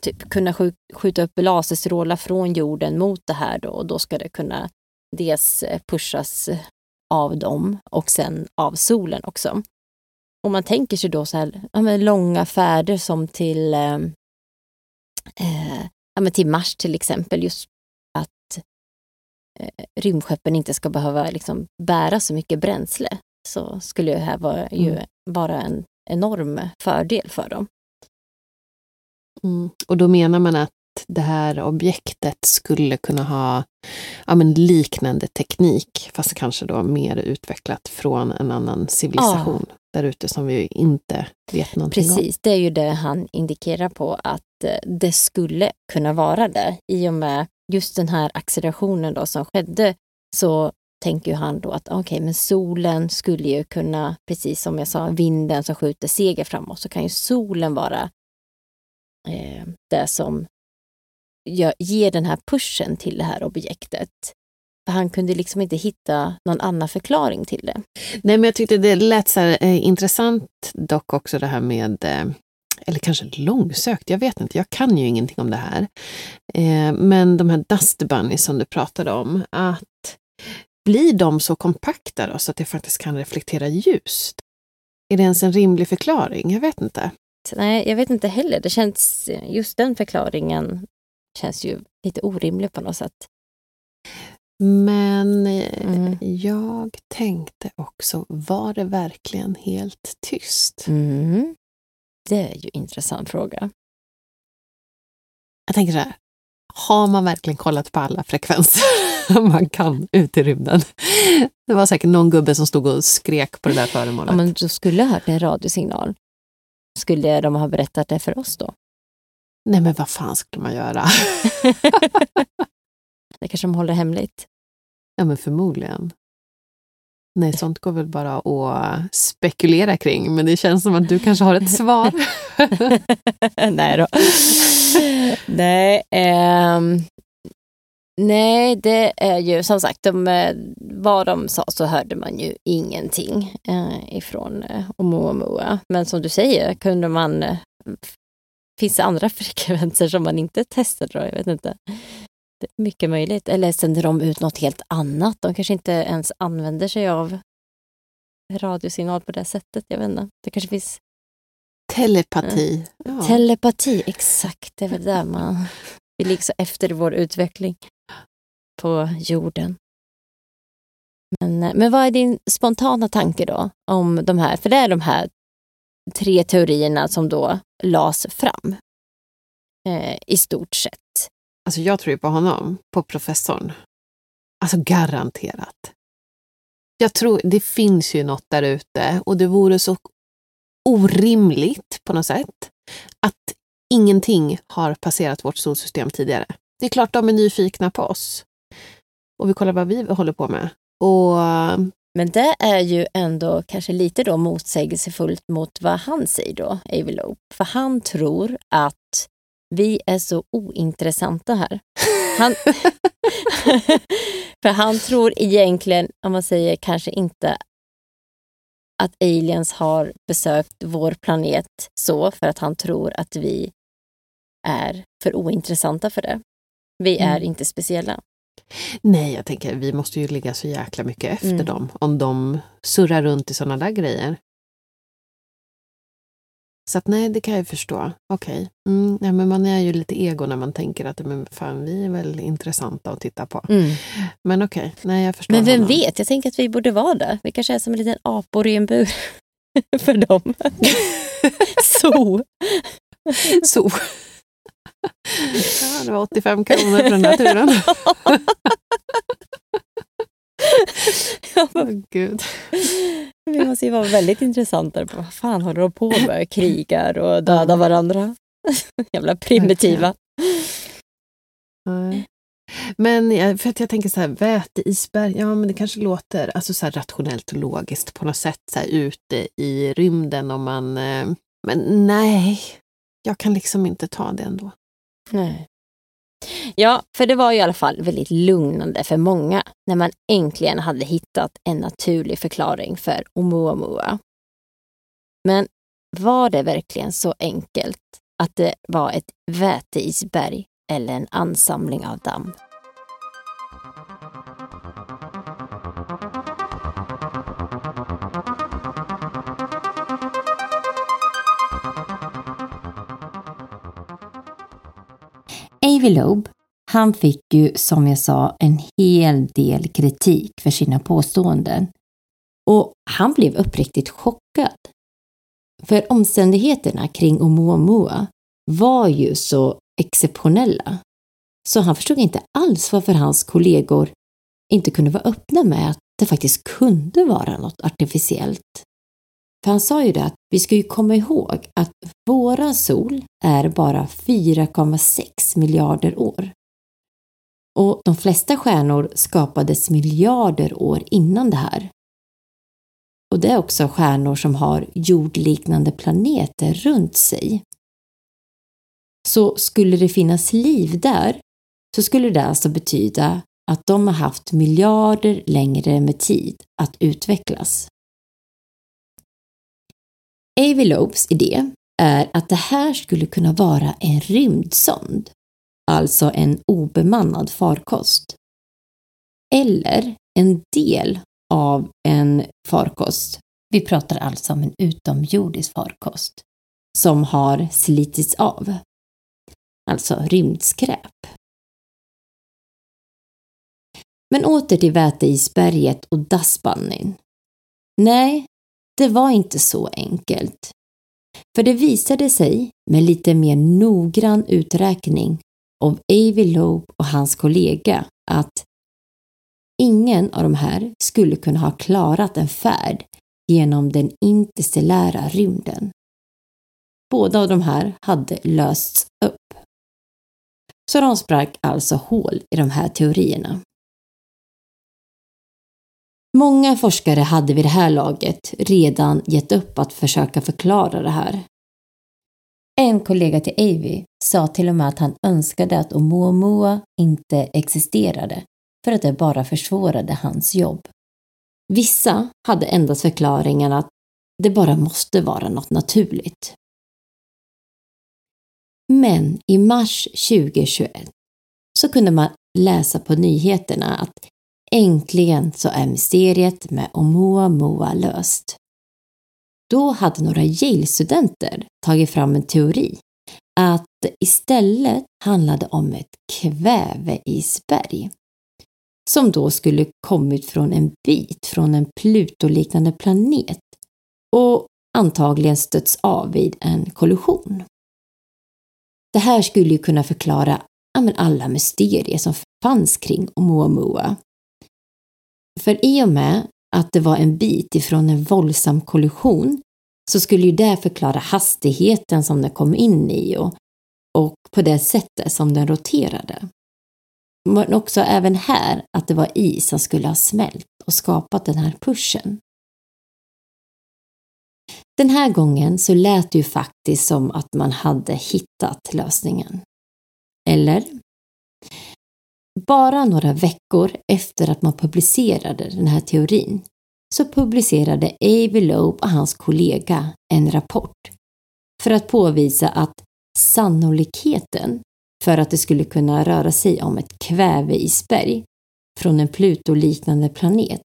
typ kunna skjuta upp laserstrålar från jorden mot det här då och då ska det kunna dels eh, pushas av dem och sen av solen också. Om man tänker sig då så här, ja, långa färder som till, eh, eh, ja, till Mars till exempel, just att eh, rymdskeppen inte ska behöva liksom, bära så mycket bränsle, så skulle det här vara, ju mm. vara en enorm fördel för dem. Mm. Och då menar man att det här objektet skulle kunna ha ja, men liknande teknik, fast kanske då mer utvecklat från en annan civilisation. Ja där ute som vi inte vet någonting Precis, om. Precis, det är ju det han indikerar på att eh, det skulle kunna vara det. I och med just den här accelerationen då som skedde så tänker ju han då att ah, okej, okay, men solen skulle ju kunna, precis som jag sa, vinden som skjuter seger framåt, så kan ju solen vara eh, det som gör, ger den här pushen till det här objektet. För han kunde liksom inte hitta någon annan förklaring till det. Nej, men jag tyckte det lät så här, eh, intressant dock också det här med eh, eller kanske långsökt, jag vet inte, jag kan ju ingenting om det här. Eh, men de här Dust Bunnies som du pratade om, att blir de så kompakta då så att det faktiskt kan reflektera ljus? Är det ens en rimlig förklaring? Jag vet inte. Nej, jag vet inte heller. Det känns, just den förklaringen känns ju lite orimlig på något sätt. Men mm. jag tänkte också, var det verkligen helt tyst? Mm. Det är ju en intressant fråga. Jag tänker så här, har man verkligen kollat på alla frekvenser man kan ut i rymden? Det var säkert någon gubbe som stod och skrek på det där föremålet. Ja, men du skulle ha hört en radiosignal. Skulle de ha berättat det för oss då? Nej, men vad fan skulle man göra? Det kanske de håller hemligt. Ja, men förmodligen. Nej, sånt går väl bara att spekulera kring, men det känns som att du kanske har ett svar. nej då nej, um, nej, det är ju som sagt, de, eh, vad de sa så hörde man ju ingenting eh, ifrån eh, Oumuamua. Men som du säger, kunde man... Eh, finns det andra frekvenser som man inte testade då? Jag vet inte mycket möjligt. Eller sänder de ut något helt annat? De kanske inte ens använder sig av radiosignal på det sättet. Jag vet inte. Det kanske finns... Telepati. Ja. Telepati, exakt. Det är väl där man... Vi ligger så efter vår utveckling på jorden. Men, men vad är din spontana tanke då om de här? För det är de här tre teorierna som då lades fram eh, i stort sett. Alltså jag tror ju på honom, på professorn. Alltså garanterat. Jag tror det finns ju något där ute och det vore så orimligt på något sätt att ingenting har passerat vårt solsystem tidigare. Det är klart de är nyfikna på oss. Och vi kollar vad vi håller på med. Och Men det är ju ändå kanske lite då motsägelsefullt mot vad han säger då, Avi Loeb. För han tror att vi är så ointressanta här. Han, för han tror egentligen, om man säger kanske inte att aliens har besökt vår planet så för att han tror att vi är för ointressanta för det. Vi är Mm. inte speciella. nej, jag tänker vi måste ju ligga så jäkla mycket efter Mm. dem om de surrar runt i sådana där grejer. Så att nej, det kan jag förstå. Okej. Mm, nej, men man är ju lite ego när man tänker att men fan, vi är väl intressanta att titta på. Men okej, nej jag förstår Men vem honom. vet, jag tänker att vi borde vara det. Vi kanske är som en liten apor i en bur för dem. så. Så. Ja, det var 85 kronor för den här turen. Åh gud. Vi måste ju vara väldigt intressanta. Vad fan håller de på med? Krigar och dödar varandra. Jävla primitiva. Nej. Men för att jag tänker så här, väteisberg, ja men det kanske låter alltså så rationellt och logiskt på något sätt så här, ute i rymden om man... eh, Men nej, jag kan liksom inte ta det ändå. Nej. Ja, för det var ju i alla fall väldigt lugnande för många när man äntligen hade hittat en naturlig förklaring för Oumuamua. Men var det verkligen så enkelt att det var ett väteisberg eller en ansamling av damm? Avi Loeb, han fick ju som jag sa en hel del kritik för sina påståenden. Och han blev uppriktigt chockad. För omständigheterna kring Oumuamua var ju så exceptionella. Så han förstod inte alls varför hans kollegor inte kunde vara öppna med att det faktiskt kunde vara något artificiellt. För han sa ju det att vi ska ju komma ihåg att våran sol är bara 4,6 miljarder år. Och de flesta stjärnor skapades miljarder år innan det här. Och det är också stjärnor som har jordliknande planeter runt sig. Så skulle det finnas liv där så skulle det alltså betyda att de har haft miljarder längre med tid att utvecklas. Avi Lopes idé är att det här skulle kunna vara en rymdsond, alltså en obemannad farkost. Eller en del av en farkost. Vi pratar alltså om en utomjordisk farkost som har slitits av. Alltså rymdskräp. Men åter till väteisberget och Dasbanin. Nej, det var inte så enkelt. För det visade sig med lite mer noggrann uträkning av Avi Loeb och hans kollega att ingen av de här skulle kunna ha klarat en färd genom den interstellära rymden. Båda av de här hade lösts upp. Så de sprack alltså hål i de här teorierna. Många forskare hade vid det här laget redan gett upp att försöka förklara det här. En kollega till Avi sa till och med att han önskade att Oumuamua inte existerade för att det bara försvårade hans jobb. Vissa hade endast förklaringen att det bara måste vara något naturligt. Men i mars 2021 så kunde man läsa på nyheterna att Äntligen så är mysteriet med Oumuamua löst. Då hade några Yale-studenter tagit fram en teori att istället handlade om ett kväveisberg som då skulle kommit från en bit från en Pluto-liknande planet och antagligen stötts av vid en kollision. Det här skulle ju kunna förklara alla mysterier som fanns kring Oumuamua för i och med att det var en bit ifrån en våldsam kollision så skulle ju det förklara hastigheten som den kom in i och, och på det sättet som den roterade. Men också även här att det var is som skulle ha smält och skapat den här pushen. Den här gången så lät det ju faktiskt som att man hade hittat lösningen. Eller? Bara några veckor efter att man publicerade den här teorin så publicerade Avi Loeb och hans kollega en rapport för att påvisa att sannolikheten för att det skulle kunna röra sig om ett kväveisberg från en Pluto-liknande planet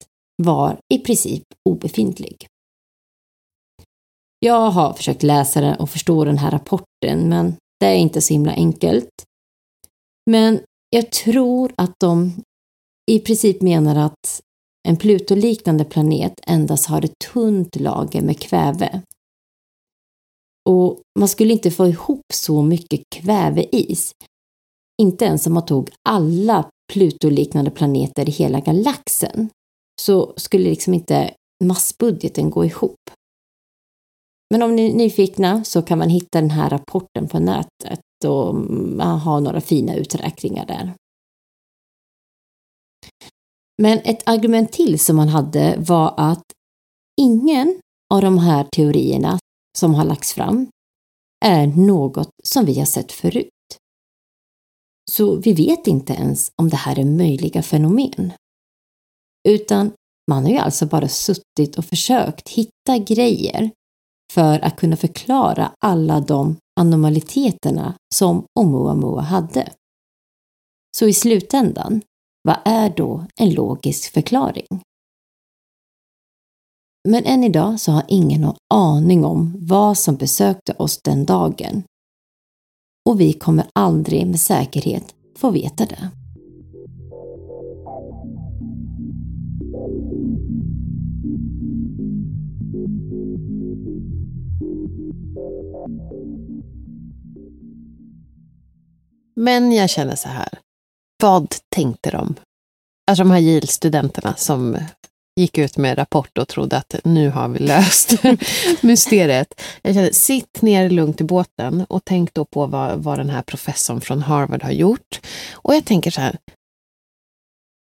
var i princip obefintlig. Jag har försökt läsa den och förstå den här rapporten, men det är inte så himla enkelt. Men jag tror att de i princip menar att en Pluto-liknande planet endast har ett tunt lager med kväve. Och man skulle inte få ihop så mycket kväveis, inte ens om man tog alla Pluto-liknande planeter i hela galaxen, så skulle liksom inte massbudgeten gå ihop. Men om ni är nyfikna så kan man hitta den här rapporten på nätet och mm, ha några fina uträkningar där. Men ett argument till som man hade var att ingen av de här teorierna som har lagts fram är något som vi har sett förut. Så vi vet inte ens om det här är möjliga fenomen. Utan man har ju alltså bara suttit och försökt hitta grejer för att kunna förklara alla de anomaliteterna som Oumuamua hade. Så i slutändan, vad är då en logisk förklaring? Men än idag så har ingen någon aning om vad som besökte oss den dagen. Och vi kommer aldrig med säkerhet få veta det. Men jag känner så här. Vad tänkte de? Alltså de här Yale-studenterna som gick ut med rapport och trodde att nu har vi löst mysteriet. Jag känner, sitt ner lugnt i båten och tänk då på vad, vad den här professorn från Harvard har gjort. Och jag tänker så här,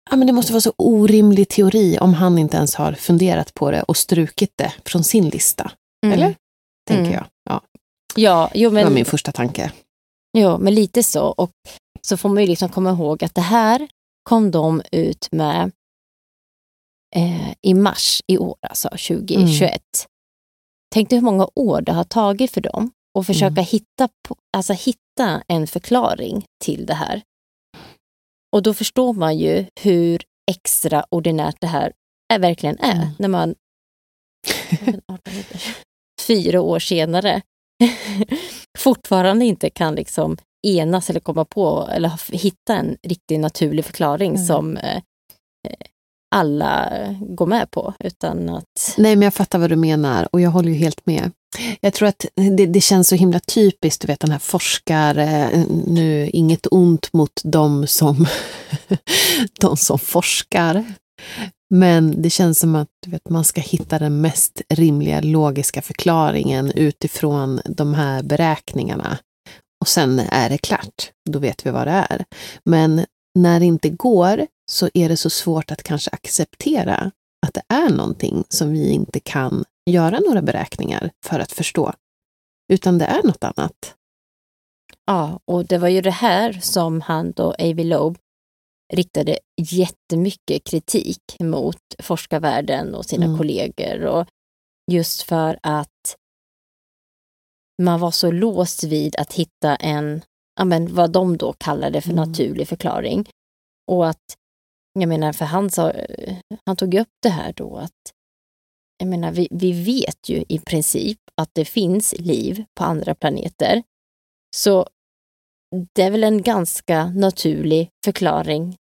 ja, men det måste vara så orimlig teori om han inte ens har funderat på det och strukit det från sin lista. Mm. Eller? Tänker mm. jag. Ja, ja jo, men... Det var min första tanke. Ja, men lite så. Och så får man ju liksom komma ihåg att det här kom de ut med eh, i mars i år, alltså 2021. Mm. Tänk dig hur många år det har tagit för dem att försöka mm. hitta, alltså hitta en förklaring till det här. Och då förstår man ju hur extraordinärt det här är, verkligen är. Mm. När man fyra år senare fortfarande inte kan liksom enas eller komma på eller hitta en riktigt naturlig förklaring mm. som eh, alla går med på. Utan att... Nej, men jag fattar vad du menar och jag håller ju helt med. Jag tror att det, det känns så himla typiskt, du vet den här forskare, nu inget ont mot de som, de som forskar. Men det känns som att du vet, man ska hitta den mest rimliga logiska förklaringen utifrån de här beräkningarna. Och sen är det klart, då vet vi vad det är. Men när det inte går så är det så svårt att kanske acceptera att det är någonting som vi inte kan göra några beräkningar för att förstå. Utan det är något annat. Ja, och det var ju det här som han då, A.V. Loeb, riktade jättemycket kritik mot forskarvärlden och sina mm. kollegor. Och just för att man var så låst vid att hitta en, ja men vad de då kallade för mm. naturlig förklaring. Och att, jag menar, för han sa, han tog upp det här då att, jag menar, vi, vi vet ju i princip att det finns liv på andra planeter. Så det är väl en ganska naturlig förklaring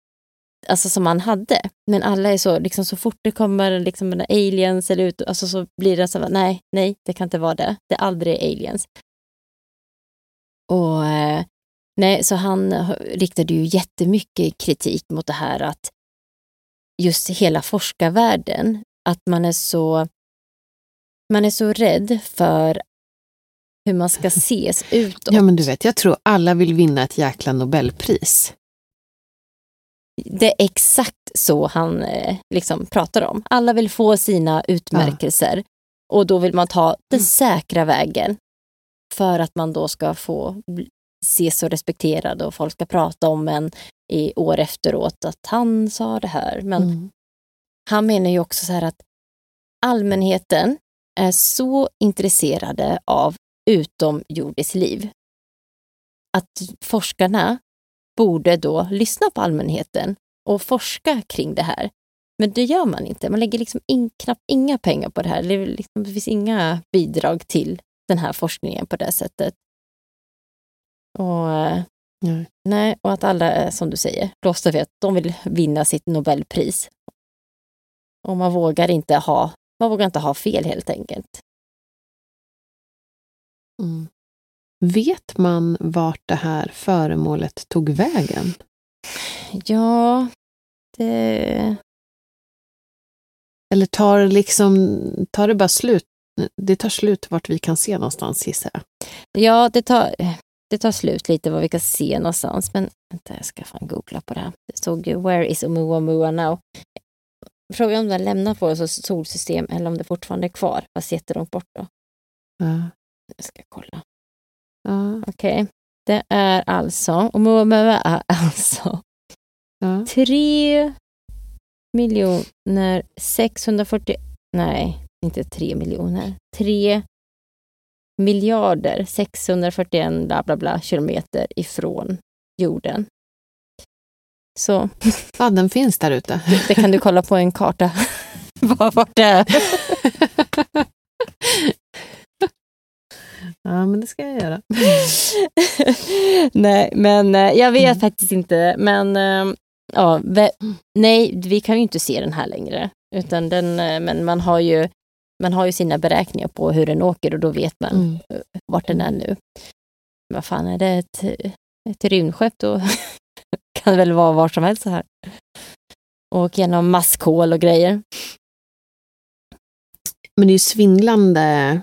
alltså som man hade. Men alla är så, liksom så fort det kommer liksom aliens eller ut, alltså så blir det så nej, nej, det kan inte vara det. Det är aldrig aliens. Och eh, nej, så han riktade ju jättemycket kritik mot det här att just hela forskarvärlden att man är så man är så rädd för hur man ska ses utåt. Ja, men du vet, jag tror alla vill vinna ett jäkla Nobelpris. Det är exakt så han eh, liksom pratar om. Alla vill få sina utmärkelser ja. och då vill man ta den mm. säkra vägen för att man då ska få ses och respekterad och folk ska prata om en i år efteråt att han sa det här. Men mm. han menar ju också så här att allmänheten är så intresserade av utomjordiskt liv att forskarna borde då lyssna på allmänheten och forska kring det här. Men det gör man inte. Man lägger liksom in, knappt inga pengar på det här. Det, liksom, det finns inga bidrag till den här forskningen på det sättet. Och, nej. nej. och att alla som du säger, låsta vid att de vill vinna sitt Nobelpris. Och man vågar inte ha, man vågar inte ha fel helt enkelt. Mm. Vet man vart det här föremålet tog vägen? Ja, det... Eller tar, liksom, tar det bara slut? Det tar slut vart vi kan se någonstans gissar jag. Ja, det tar, det tar slut lite vad vi kan se någonstans. Men vänta, jag ska fan googla på det här. Det stod ju Where is Oumuamua now? Frågan om den lämnar vårt solsystem eller om det fortfarande är kvar, fast jättelångt bort då. Ja. Jag ska kolla. Ja. Okej. Okay. Det är alltså, Oumuamua är alltså ja. 3 miljoner 640, nej, inte 3 miljoner, 3 miljarder 641 bla bla bla kilometer ifrån jorden. Så. Ja, den finns där ute. Det, det kan du kolla på en karta. Vart det är. Ja, men det ska jag göra. nej, men eh, jag vet mm. faktiskt inte. Men eh, ja, nej, vi kan ju inte se den här längre. Utan den, eh, men man har ju man har ju sina beräkningar på hur den åker och då vet man mm. vart den är nu. Vad fan, är det ett, ett rymdskepp då kan det väl vara var som helst så här. Och genom maskhål och grejer. Men det är ju svindlande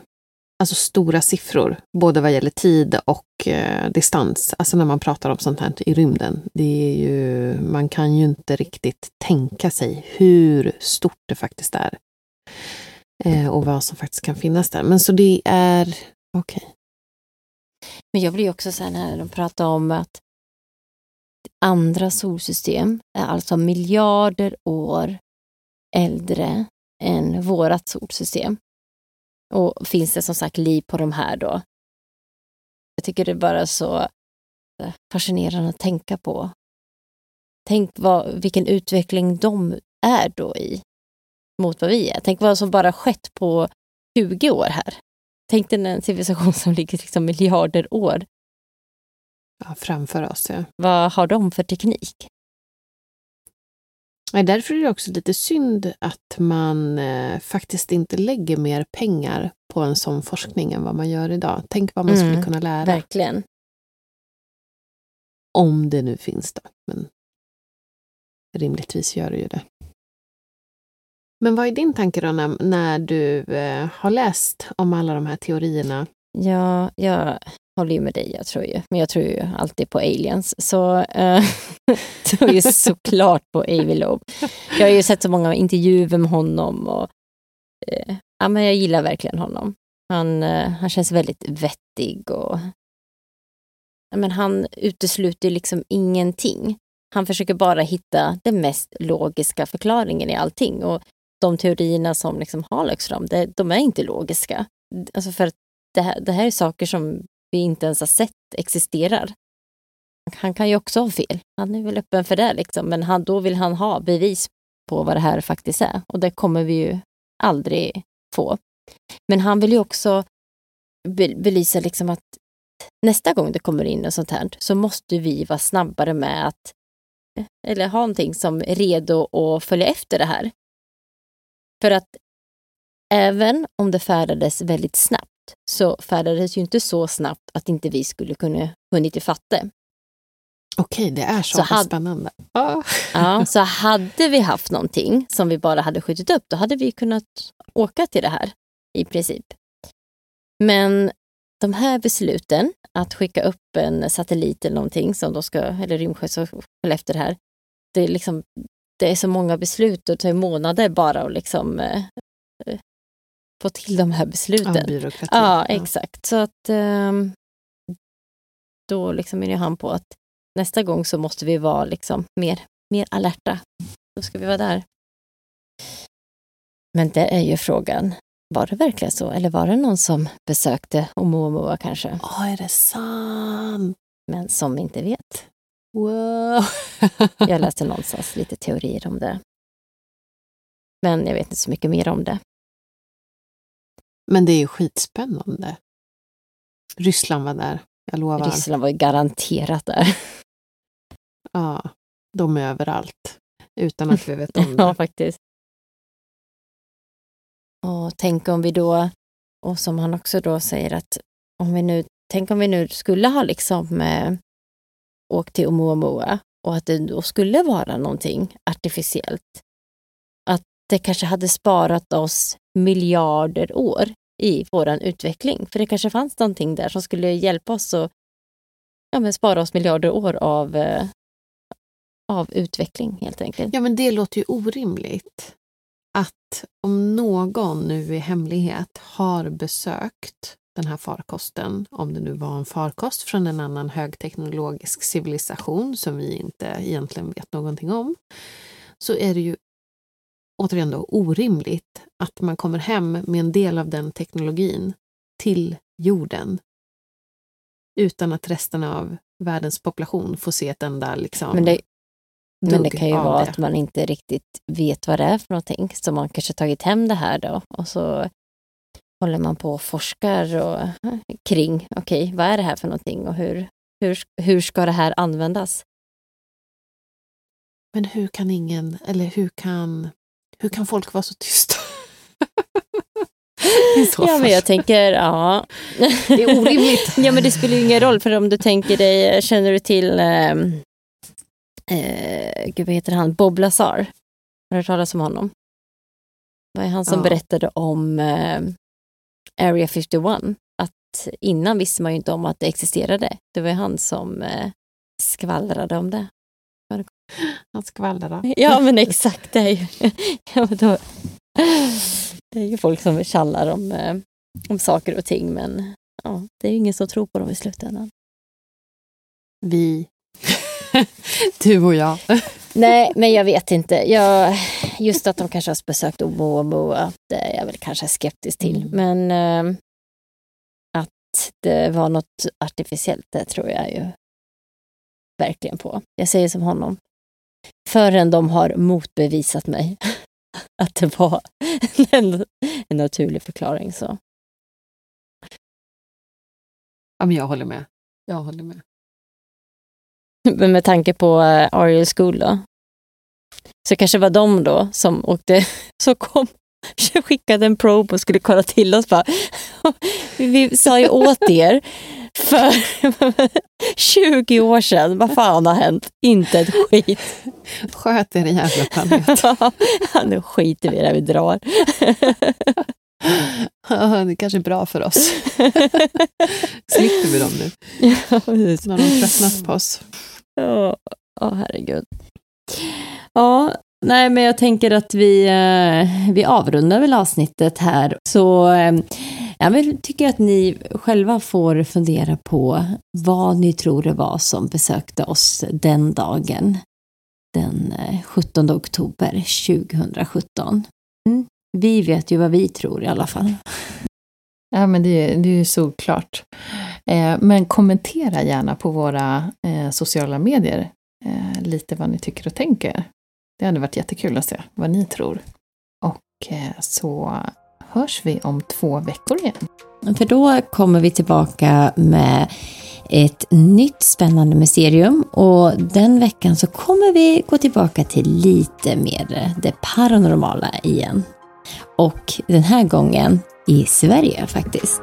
alltså stora siffror, både vad gäller tid och eh, distans. Alltså när man pratar om sånt här i rymden. Det är ju, man kan ju inte riktigt tänka sig hur stort det faktiskt är. Eh, och vad som faktiskt kan finnas där. Men så det är okej. Okay. Men jag blir också så här när de pratar om att andra solsystem är alltså miljarder år äldre än vårat solsystem. Och finns det som sagt liv på de här då? Jag tycker det är bara så eh, fascinerande att tänka på. Tänk vad, vilken utveckling de är då i mot vad vi är. Tänk vad som bara skett på 20 år här. Tänk dig en civilisation som ligger liksom miljarder år. Ja, framför oss, ja. Vad har de för teknik? Ja, därför är det också lite synd att man eh, faktiskt inte lägger mer pengar på en sån forskning än vad man gör idag. Tänk vad man mm, skulle kunna lära. Verkligen. Om det nu finns då. Men rimligtvis gör det ju det. Men vad är din tanke då när, när du eh, har läst om alla de här teorierna? Ja, jag håller ju med dig, jag tror ju. Men jag tror ju alltid på aliens. Så eh, tror ju såklart på Avi Loeb. Jag har ju sett så många intervjuer med honom och eh, ja, men jag gillar verkligen honom. Han, eh, han känns väldigt vettig och ja, men han utesluter liksom ingenting. Han försöker bara hitta den mest logiska förklaringen i allting. Och de teorierna som liksom har lagts fram, det, de är inte logiska. Alltså för det här, det här är saker som vi inte ens har sett existerar. Han kan ju också ha fel. Han är väl öppen för det, liksom. men han, då vill han ha bevis på vad det här faktiskt är. Och det kommer vi ju aldrig få. Men han vill ju också be belysa liksom att nästa gång det kommer in något sånt här så måste vi vara snabbare med att eh, eller ha någonting som är redo att följa efter det här. För att även om det färdades väldigt snabbt så färdades ju inte så snabbt att inte vi skulle kunna hunnit ifatt det. Okej, det är så, Så hade- spännande. Ah. Ja, så hade vi haft någonting som vi bara hade skjutit upp, då hade vi kunnat åka till det här i princip. Men de här besluten, att skicka upp en satellit eller någonting som då ska, eller rymdskepp som följer efter det här, det är, liksom, det är så många beslut och det tar månader bara att liksom, eh, eh, få till de här besluten. Ja, byråkrati. Ja, exakt. Så att ehm, då liksom är han på att nästa gång så måste vi vara liksom mer, mer alerta. Då ska vi vara där. Men det är ju frågan, var det verkligen så? Eller var det någon som besökte Oumuamua kanske? Ja, är det sant? Men som inte vet. Wow. Jag läste någonstans lite teorier om det. Men jag vet inte så mycket mer om det. Men det är ju skitspännande. Ryssland var där, jag lovar. Ryssland var ju garanterat där. Ja, de är överallt. Utan att vi vet om Ja, det. faktiskt. Och tänk om vi då, och som han också då säger att om vi nu, tänk om vi nu skulle ha liksom eh, åkt till Oumuamua och att det då skulle vara någonting artificiellt. Att det kanske hade sparat oss miljarder år i vår utveckling. För det kanske fanns någonting där som skulle hjälpa oss att ja, men spara oss miljarder år av, eh, av utveckling helt enkelt. Ja, men det låter ju orimligt. Att om någon nu i hemlighet har besökt den här farkosten, om det nu var en farkost från en annan högteknologisk civilisation som vi inte egentligen vet någonting om, så är det ju återigen då orimligt att man kommer hem med en del av den teknologin till jorden utan att resten av världens population får se ett enda liksom, Men det, men det kan ju vara det. att man inte riktigt vet vad det är för någonting. Så man kanske tagit hem det här då och så håller man på och forskar och, eh, kring, okej, vad är det här för någonting och hur, hur, hur ska det här användas? Men hur kan ingen, eller hur kan, hur kan folk vara så tysta? Ja, men jag tänker, ja. Det är orimligt. ja, men det spelar ju ingen roll, för om du tänker dig, känner du till, eh, eh, gud vad heter han, Bob Lazar? Har du hört talas om honom? Vad är han som Ja. berättade om eh, Area 51? Att innan visste man ju inte om att det existerade. Det var ju han som eh, skvallrade om det. Han skvallrar. Ja, men exakt. Det är ju, ja, men då, det är ju folk som tjallar om, eh, om saker och ting, men ja, det är ju ingen som tror på dem i slutändan. Vi. du och jag. Nej, men jag vet inte. Jag, just att de kanske har besökt Oumuamua, det är jag väl kanske skeptisk till. Mm. Men eh, att det var något artificiellt, det tror jag ju verkligen på. Jag säger som honom. Förrän de har motbevisat mig att det var en, en naturlig förklaring. Så. Ja, men jag håller med. Jag håller med. Men med tanke på uh, Ariel School då, så kanske var de då som åkte, så kom, skickade en probe och skulle kolla till oss bara, vi sa ju åt er för 20 år sedan, vad fan har hänt? Inte ett skit. Sköt er jävla planet. Ja, nu skiter vi i det, vi drar. Ja, det kanske är bra för oss. Slipper vi dem nu, Ja, precis. när de tröttnat på oss. Ja, oh, herregud. Ja, nej men jag tänker att vi, eh, vi avrundar väl avsnittet här. Så eh, jag vill, tycker att ni själva får fundera på vad ni tror det var som besökte oss den dagen. Den eh, 17 oktober 2017. Mm. Vi vet ju vad vi tror i alla fall. Ja, men det, är- det är ju såklart. Eh, men kommentera gärna på våra eh, sociala medier eh, lite vad ni tycker och tänker. Det hade varit jättekul att se vad ni tror. Och eh, så hörs vi om två veckor igen. För då kommer vi tillbaka med ett nytt spännande mysterium och den veckan så kommer vi gå tillbaka till lite mer det paranormala igen. Och den här gången i Sverige faktiskt.